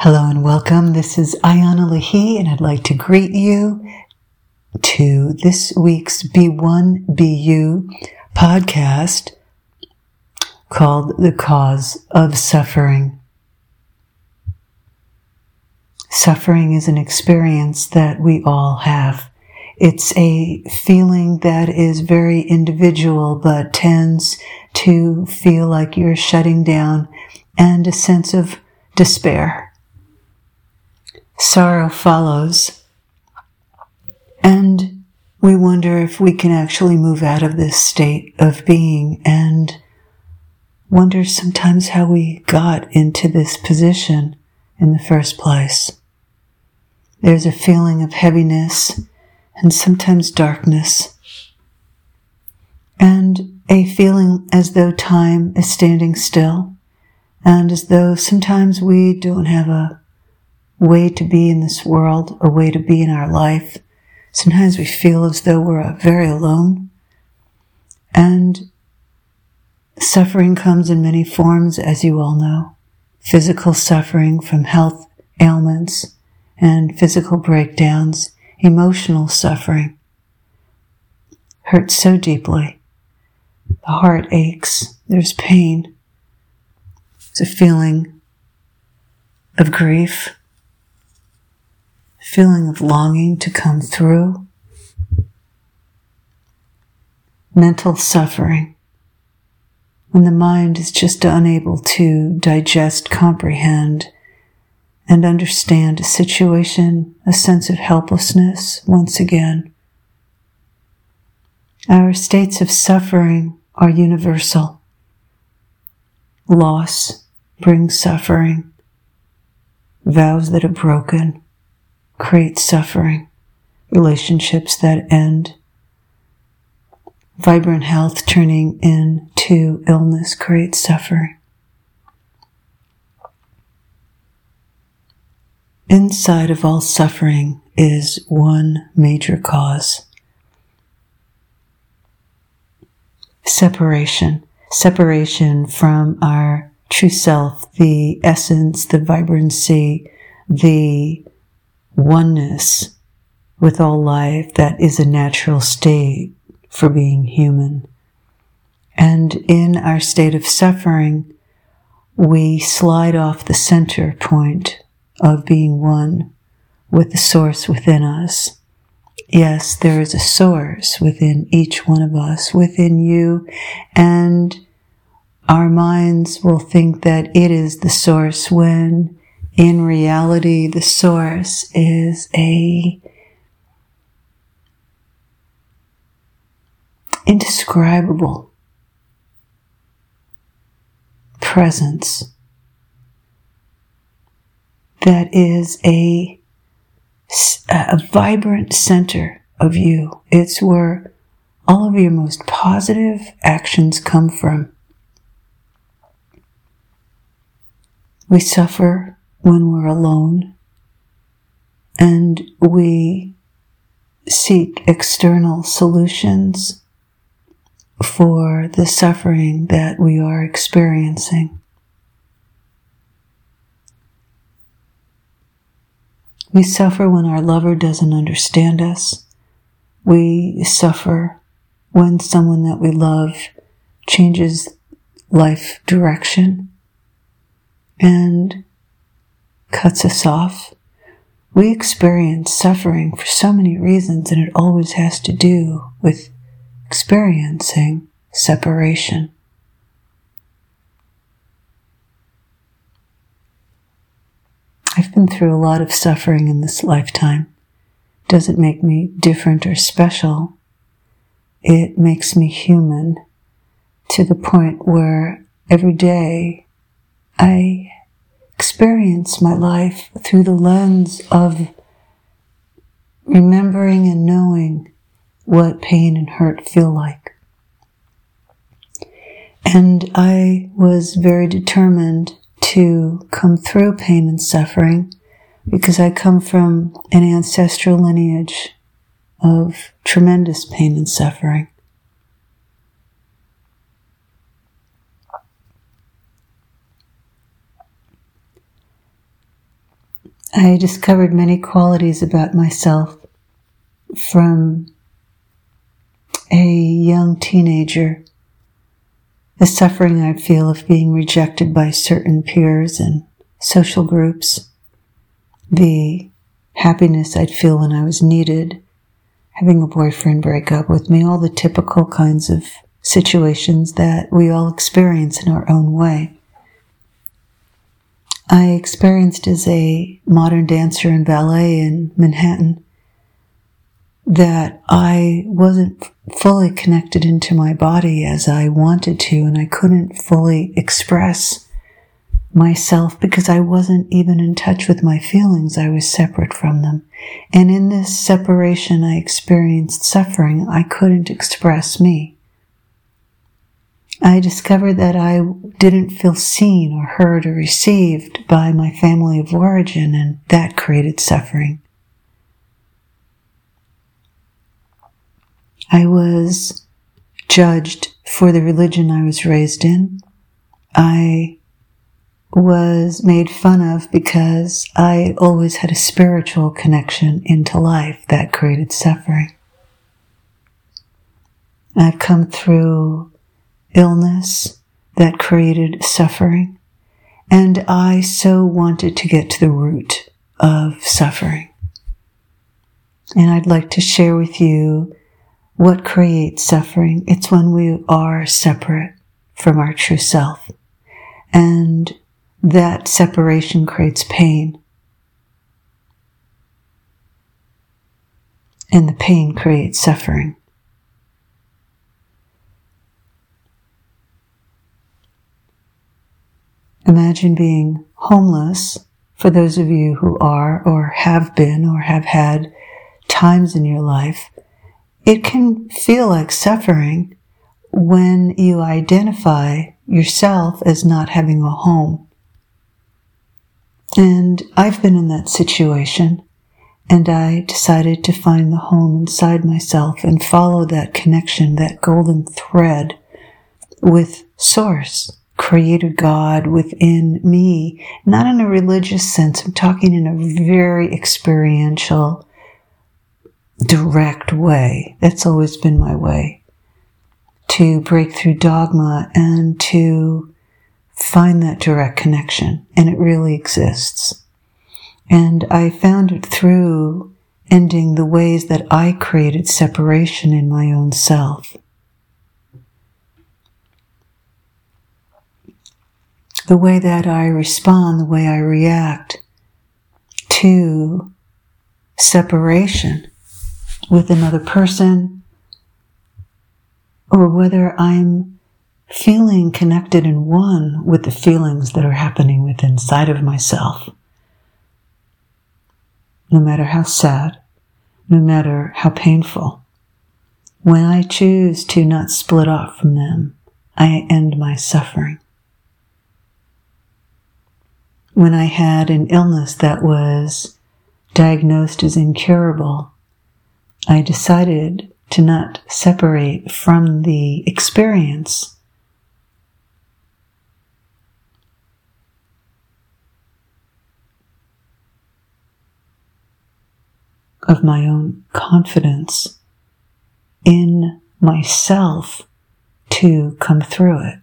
Hello and welcome. This is Iana Lahi, and I'd like to greet you to this week's Be One Be You podcast called The Cause of Suffering. Suffering is an experience that we all have. It's a feeling that is very individual, but tends to feel like you're shutting down and a sense of despair sorrow follows. And we wonder if we can actually move out of this state of being and wonder sometimes how we got into this position in the first place. There's a feeling of heaviness and sometimes darkness and a feeling as though time is standing still and as though sometimes we don't have a way to be in this world, a way to be in our life. Sometimes we feel as though we're very alone. And suffering comes in many forms, as you all know. Physical suffering from health ailments and physical breakdowns, emotional suffering hurts so deeply. The heart aches. There's pain. It's a feeling of grief feeling of longing to come through, mental suffering, when the mind is just unable to digest, comprehend, and understand a situation, a sense of helplessness once again. Our states of suffering are universal. Loss brings suffering. Vows that are broken create suffering, relationships that end, vibrant health turning into illness creates suffering. Inside of all suffering is one major cause. Separation. Separation from our true self, the essence, the vibrancy, the oneness with all life that is a natural state for being human. And in our state of suffering, we slide off the center point of being one with the source within us. Yes, there is a source within each one of us, within you, and our minds will think that it is the source when in reality, the source is a indescribable presence that is a, a vibrant center of you. It's where all of your most positive actions come from. We suffer when we're alone and we seek external solutions for the suffering that we are experiencing. We suffer when our lover doesn't understand us. We suffer when someone that we love changes life direction. And cuts us off. We experience suffering for so many reasons, and it always has to do with experiencing separation. I've been through a lot of suffering in this lifetime. Doesn't make me different or special. It makes me human to the point where every day I experience my life through the lens of remembering and knowing what pain and hurt feel like. And I was very determined to come through pain and suffering because I come from an ancestral lineage of tremendous pain and suffering. I discovered many qualities about myself from a young teenager. The suffering I'd feel of being rejected by certain peers and social groups. The happiness I'd feel when I was needed. Having a boyfriend break up with me, all the typical kinds of situations that we all experience in our own way. I experienced as a modern dancer and ballet in Manhattan that I wasn't fully connected into my body as I wanted to, and I couldn't fully express myself because I wasn't even in touch with my feelings. I was separate from them. And in this separation, I experienced suffering. I couldn't express me. I discovered that I didn't feel seen or heard or received by my family of origin, and that created suffering. I was judged for the religion I was raised in. I was made fun of because I always had a spiritual connection into life that created suffering. I've come through illness that created suffering. And I so wanted to get to the root of suffering. And I'd like to share with you what creates suffering. It's when we are separate from our true self. And that separation creates pain. And the pain creates suffering. Imagine being homeless for those of you who are or have been or have had times in your life. It can feel like suffering when you identify yourself as not having a home. And I've been in that situation and I decided to find the home inside myself and follow that connection, that golden thread with source creator God within me, not in a religious sense. I'm talking in a very experiential, direct way. That's always been my way to break through dogma and to find that direct connection. And it really exists. And I found it through ending the ways that I created separation in my own self. The way that I respond, the way I react to separation with another person, or whether I'm feeling connected and one with the feelings that are happening within inside of myself. No matter how sad, no matter how painful, when I choose to not split off from them, I end my suffering when I had an illness that was diagnosed as incurable, I decided to not separate from the experience. Of my own confidence in myself to come through it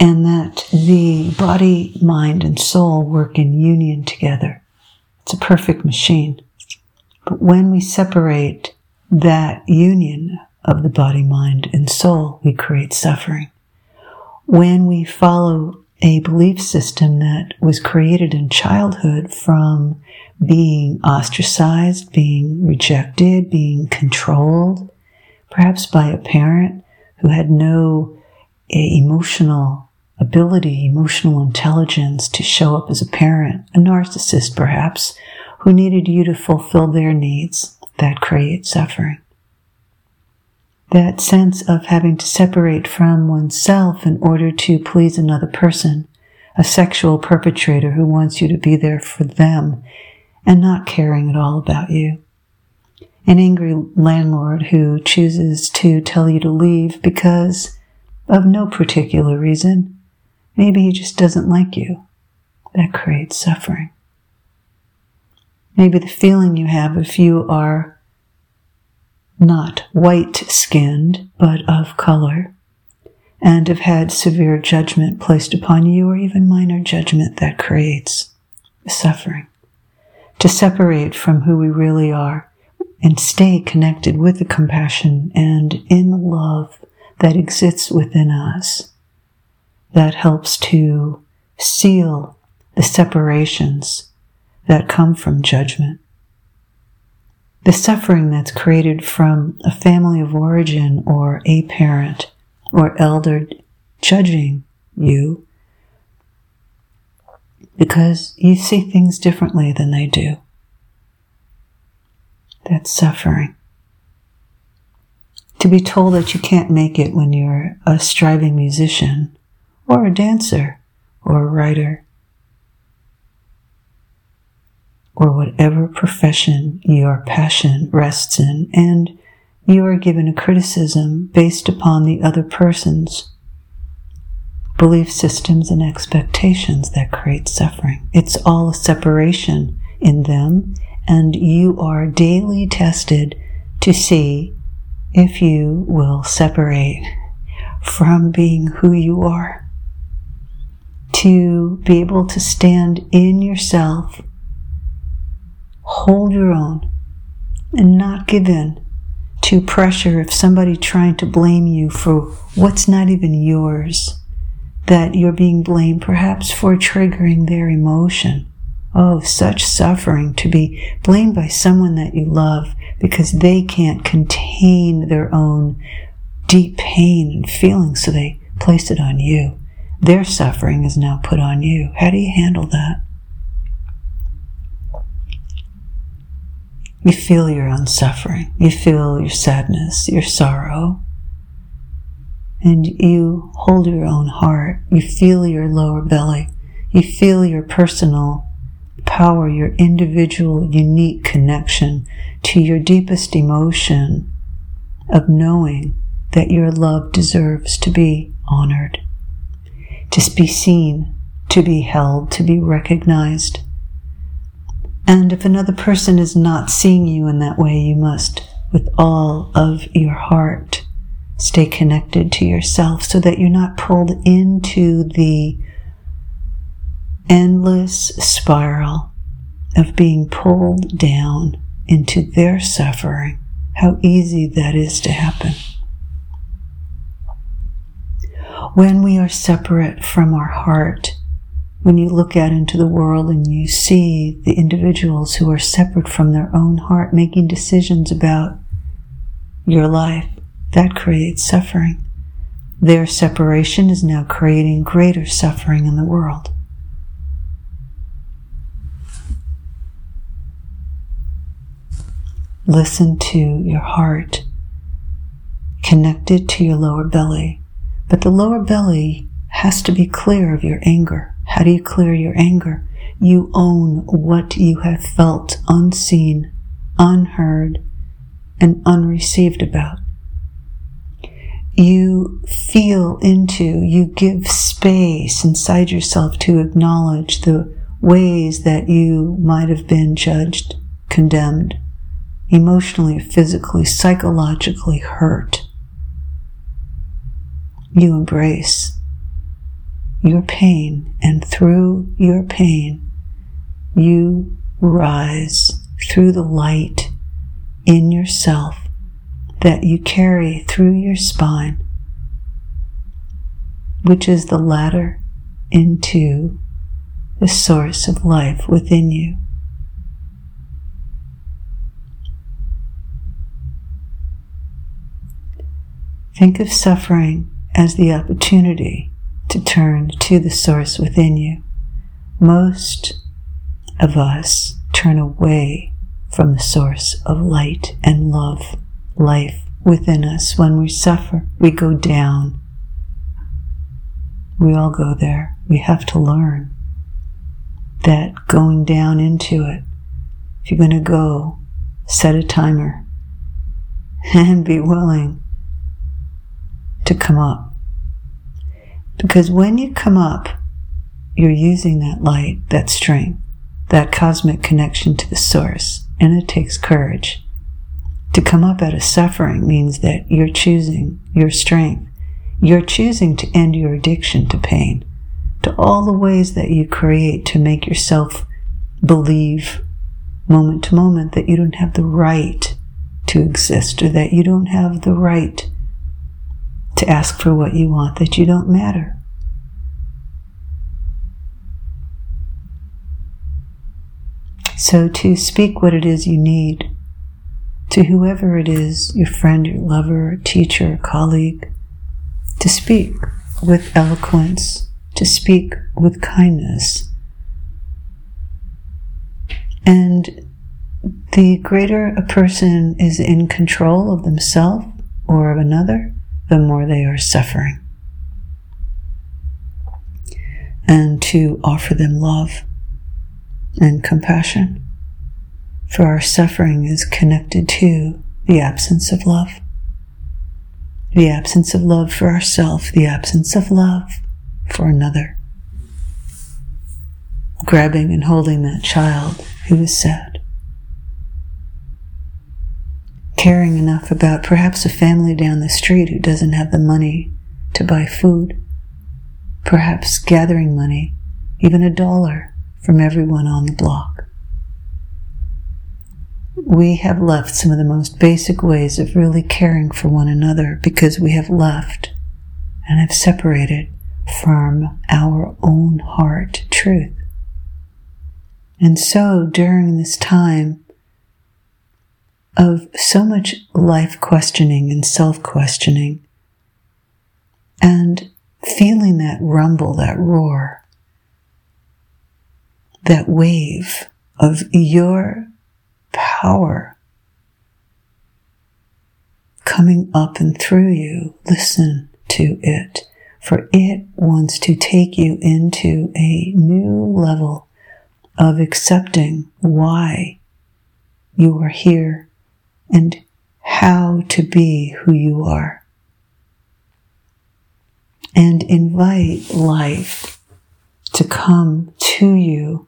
and that the body, mind, and soul work in union together. It's a perfect machine. But when we separate that union of the body, mind, and soul, we create suffering. When we follow a belief system that was created in childhood from being ostracized, being rejected, being controlled, perhaps by a parent who had no emotional ability, emotional intelligence to show up as a parent, a narcissist perhaps, who needed you to fulfill their needs, that creates suffering. That sense of having to separate from oneself in order to please another person, a sexual perpetrator who wants you to be there for them and not caring at all about you. An angry landlord who chooses to tell you to leave because of no particular reason Maybe he just doesn't like you. that creates suffering. Maybe the feeling you have if you are not white skinned, but of color, and have had severe judgment placed upon you, or even minor judgment that creates suffering. To separate from who we really are and stay connected with the compassion and in the love that exists within us, that helps to seal the separations that come from judgment. The suffering that's created from a family of origin or a parent or elder judging you because you see things differently than they do. That's suffering. To be told that you can't make it when you're a striving musician or a dancer or a writer or whatever profession your passion rests in, and you are given a criticism based upon the other person's belief systems and expectations that create suffering. It's all a separation in them, and you are daily tested to see if you will separate from being who you are. To be able to stand in yourself hold your own and not give in to pressure of somebody trying to blame you for what's not even yours, that you're being blamed perhaps for triggering their emotion. Oh, such suffering to be blamed by someone that you love because they can't contain their own deep pain and feeling, so they place it on you. Their suffering is now put on you. How do you handle that? You feel your own suffering. You feel your sadness, your sorrow. And you hold your own heart. You feel your lower belly. You feel your personal power, your individual, unique connection to your deepest emotion of knowing that your love deserves to be honored, to be seen, to be held, to be recognized. And if another person is not seeing you in that way, you must, with all of your heart, stay connected to yourself so that you're not pulled into the endless spiral of being pulled down into their suffering. How easy that is to happen. When we are separate from our heart, when you look out into the world and you see the individuals who are separate from their own heart making decisions about your life, that creates suffering. Their separation is now creating greater suffering in the world. Listen to your heart, connected to your lower belly. But the lower belly has to be clear of your anger. How do you clear your anger? You own what you have felt unseen, unheard, and unreceived about. You feel into, you give space inside yourself to acknowledge the ways that you might have been judged, condemned, emotionally, physically, psychologically hurt. You embrace your pain, and through your pain, you rise through the light in yourself that you carry through your spine, which is the ladder into the source of life within you. Think of suffering as the opportunity to turn to the source within you. Most of us turn away from the source of light and love, life within us. When we suffer, we go down. We all go there. We have to learn that going down into it, if you're going to go, set a timer and be willing to come up because when you come up, you're using that light, that strength, that cosmic connection to the source. And it takes courage. To come up out of suffering means that you're choosing your strength. You're choosing to end your addiction to pain, to all the ways that you create to make yourself believe moment to moment that you don't have the right to exist or that you don't have the right to ask for what you want, that you don't matter. So, to speak what it is you need to whoever it is your friend, your lover, teacher, colleague to speak with eloquence, to speak with kindness. And the greater a person is in control of themselves or of another, the more they are suffering. And to offer them love and compassion. For our suffering is connected to the absence of love. The absence of love for ourselves, the absence of love for another. Grabbing and holding that child who is sad. Caring enough about perhaps a family down the street who doesn't have the money to buy food. Perhaps gathering money, even a dollar, from everyone on the block. We have left some of the most basic ways of really caring for one another because we have left and have separated from our own heart truth. And so during this time of so much life questioning and self questioning, and feeling that rumble, that roar, that wave of your power coming up and through you, listen to it, for it wants to take you into a new level of accepting why you are here and how to be who you are. And invite life to come to you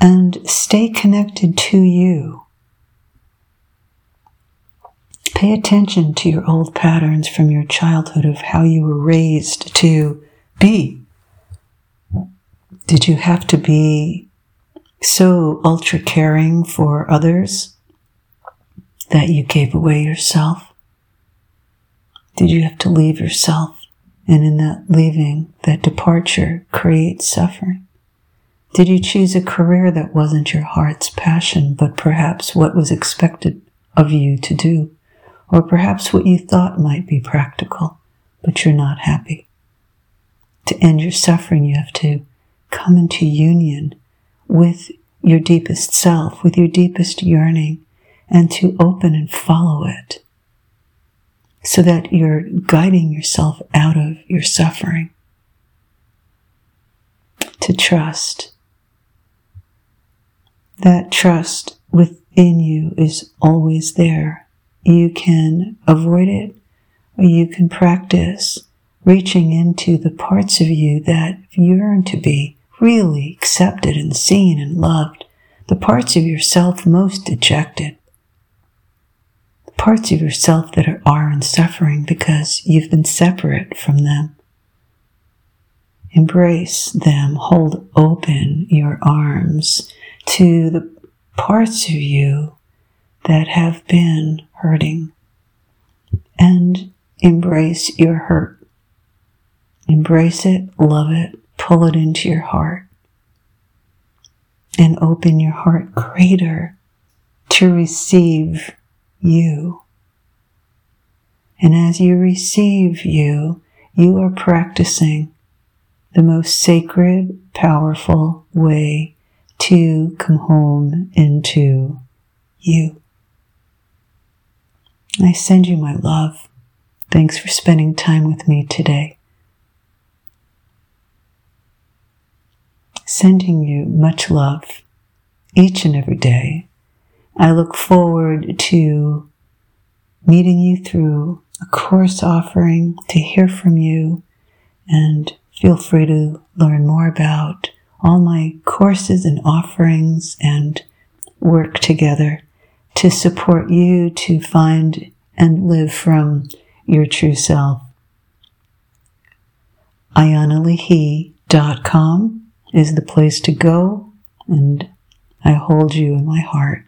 and stay connected to you. Pay attention to your old patterns from your childhood of how you were raised to be. Did you have to be so ultra caring for others that you gave away yourself? Did you have to leave yourself? And in that leaving, that departure creates suffering? Did you choose a career that wasn't your heart's passion, but perhaps what was expected of you to do? Or perhaps what you thought might be practical, but you're not happy? To end your suffering, you have to come into union with your deepest self, with your deepest yearning, and to open and follow it so that you're guiding yourself out of your suffering. To trust that trust within you is always there. You can avoid it or you can practice reaching into the parts of you that yearn to be really accepted and seen and loved, the parts of yourself most dejected, parts of yourself that are, are in suffering because you've been separate from them. Embrace them, hold open your arms to the parts of you that have been hurting and embrace your hurt. Embrace it, love it, pull it into your heart, and open your heart greater to receive you. And as you receive you, you are practicing the most sacred, powerful way to come home into you. I send you my love. Thanks for spending time with me today. Sending you much love each and every day. I look forward to meeting you through a course offering to hear from you and feel free to learn more about all my courses and offerings and work together to support you to find and live from your true self. IanaLahi.com is the place to go, and I hold you in my heart.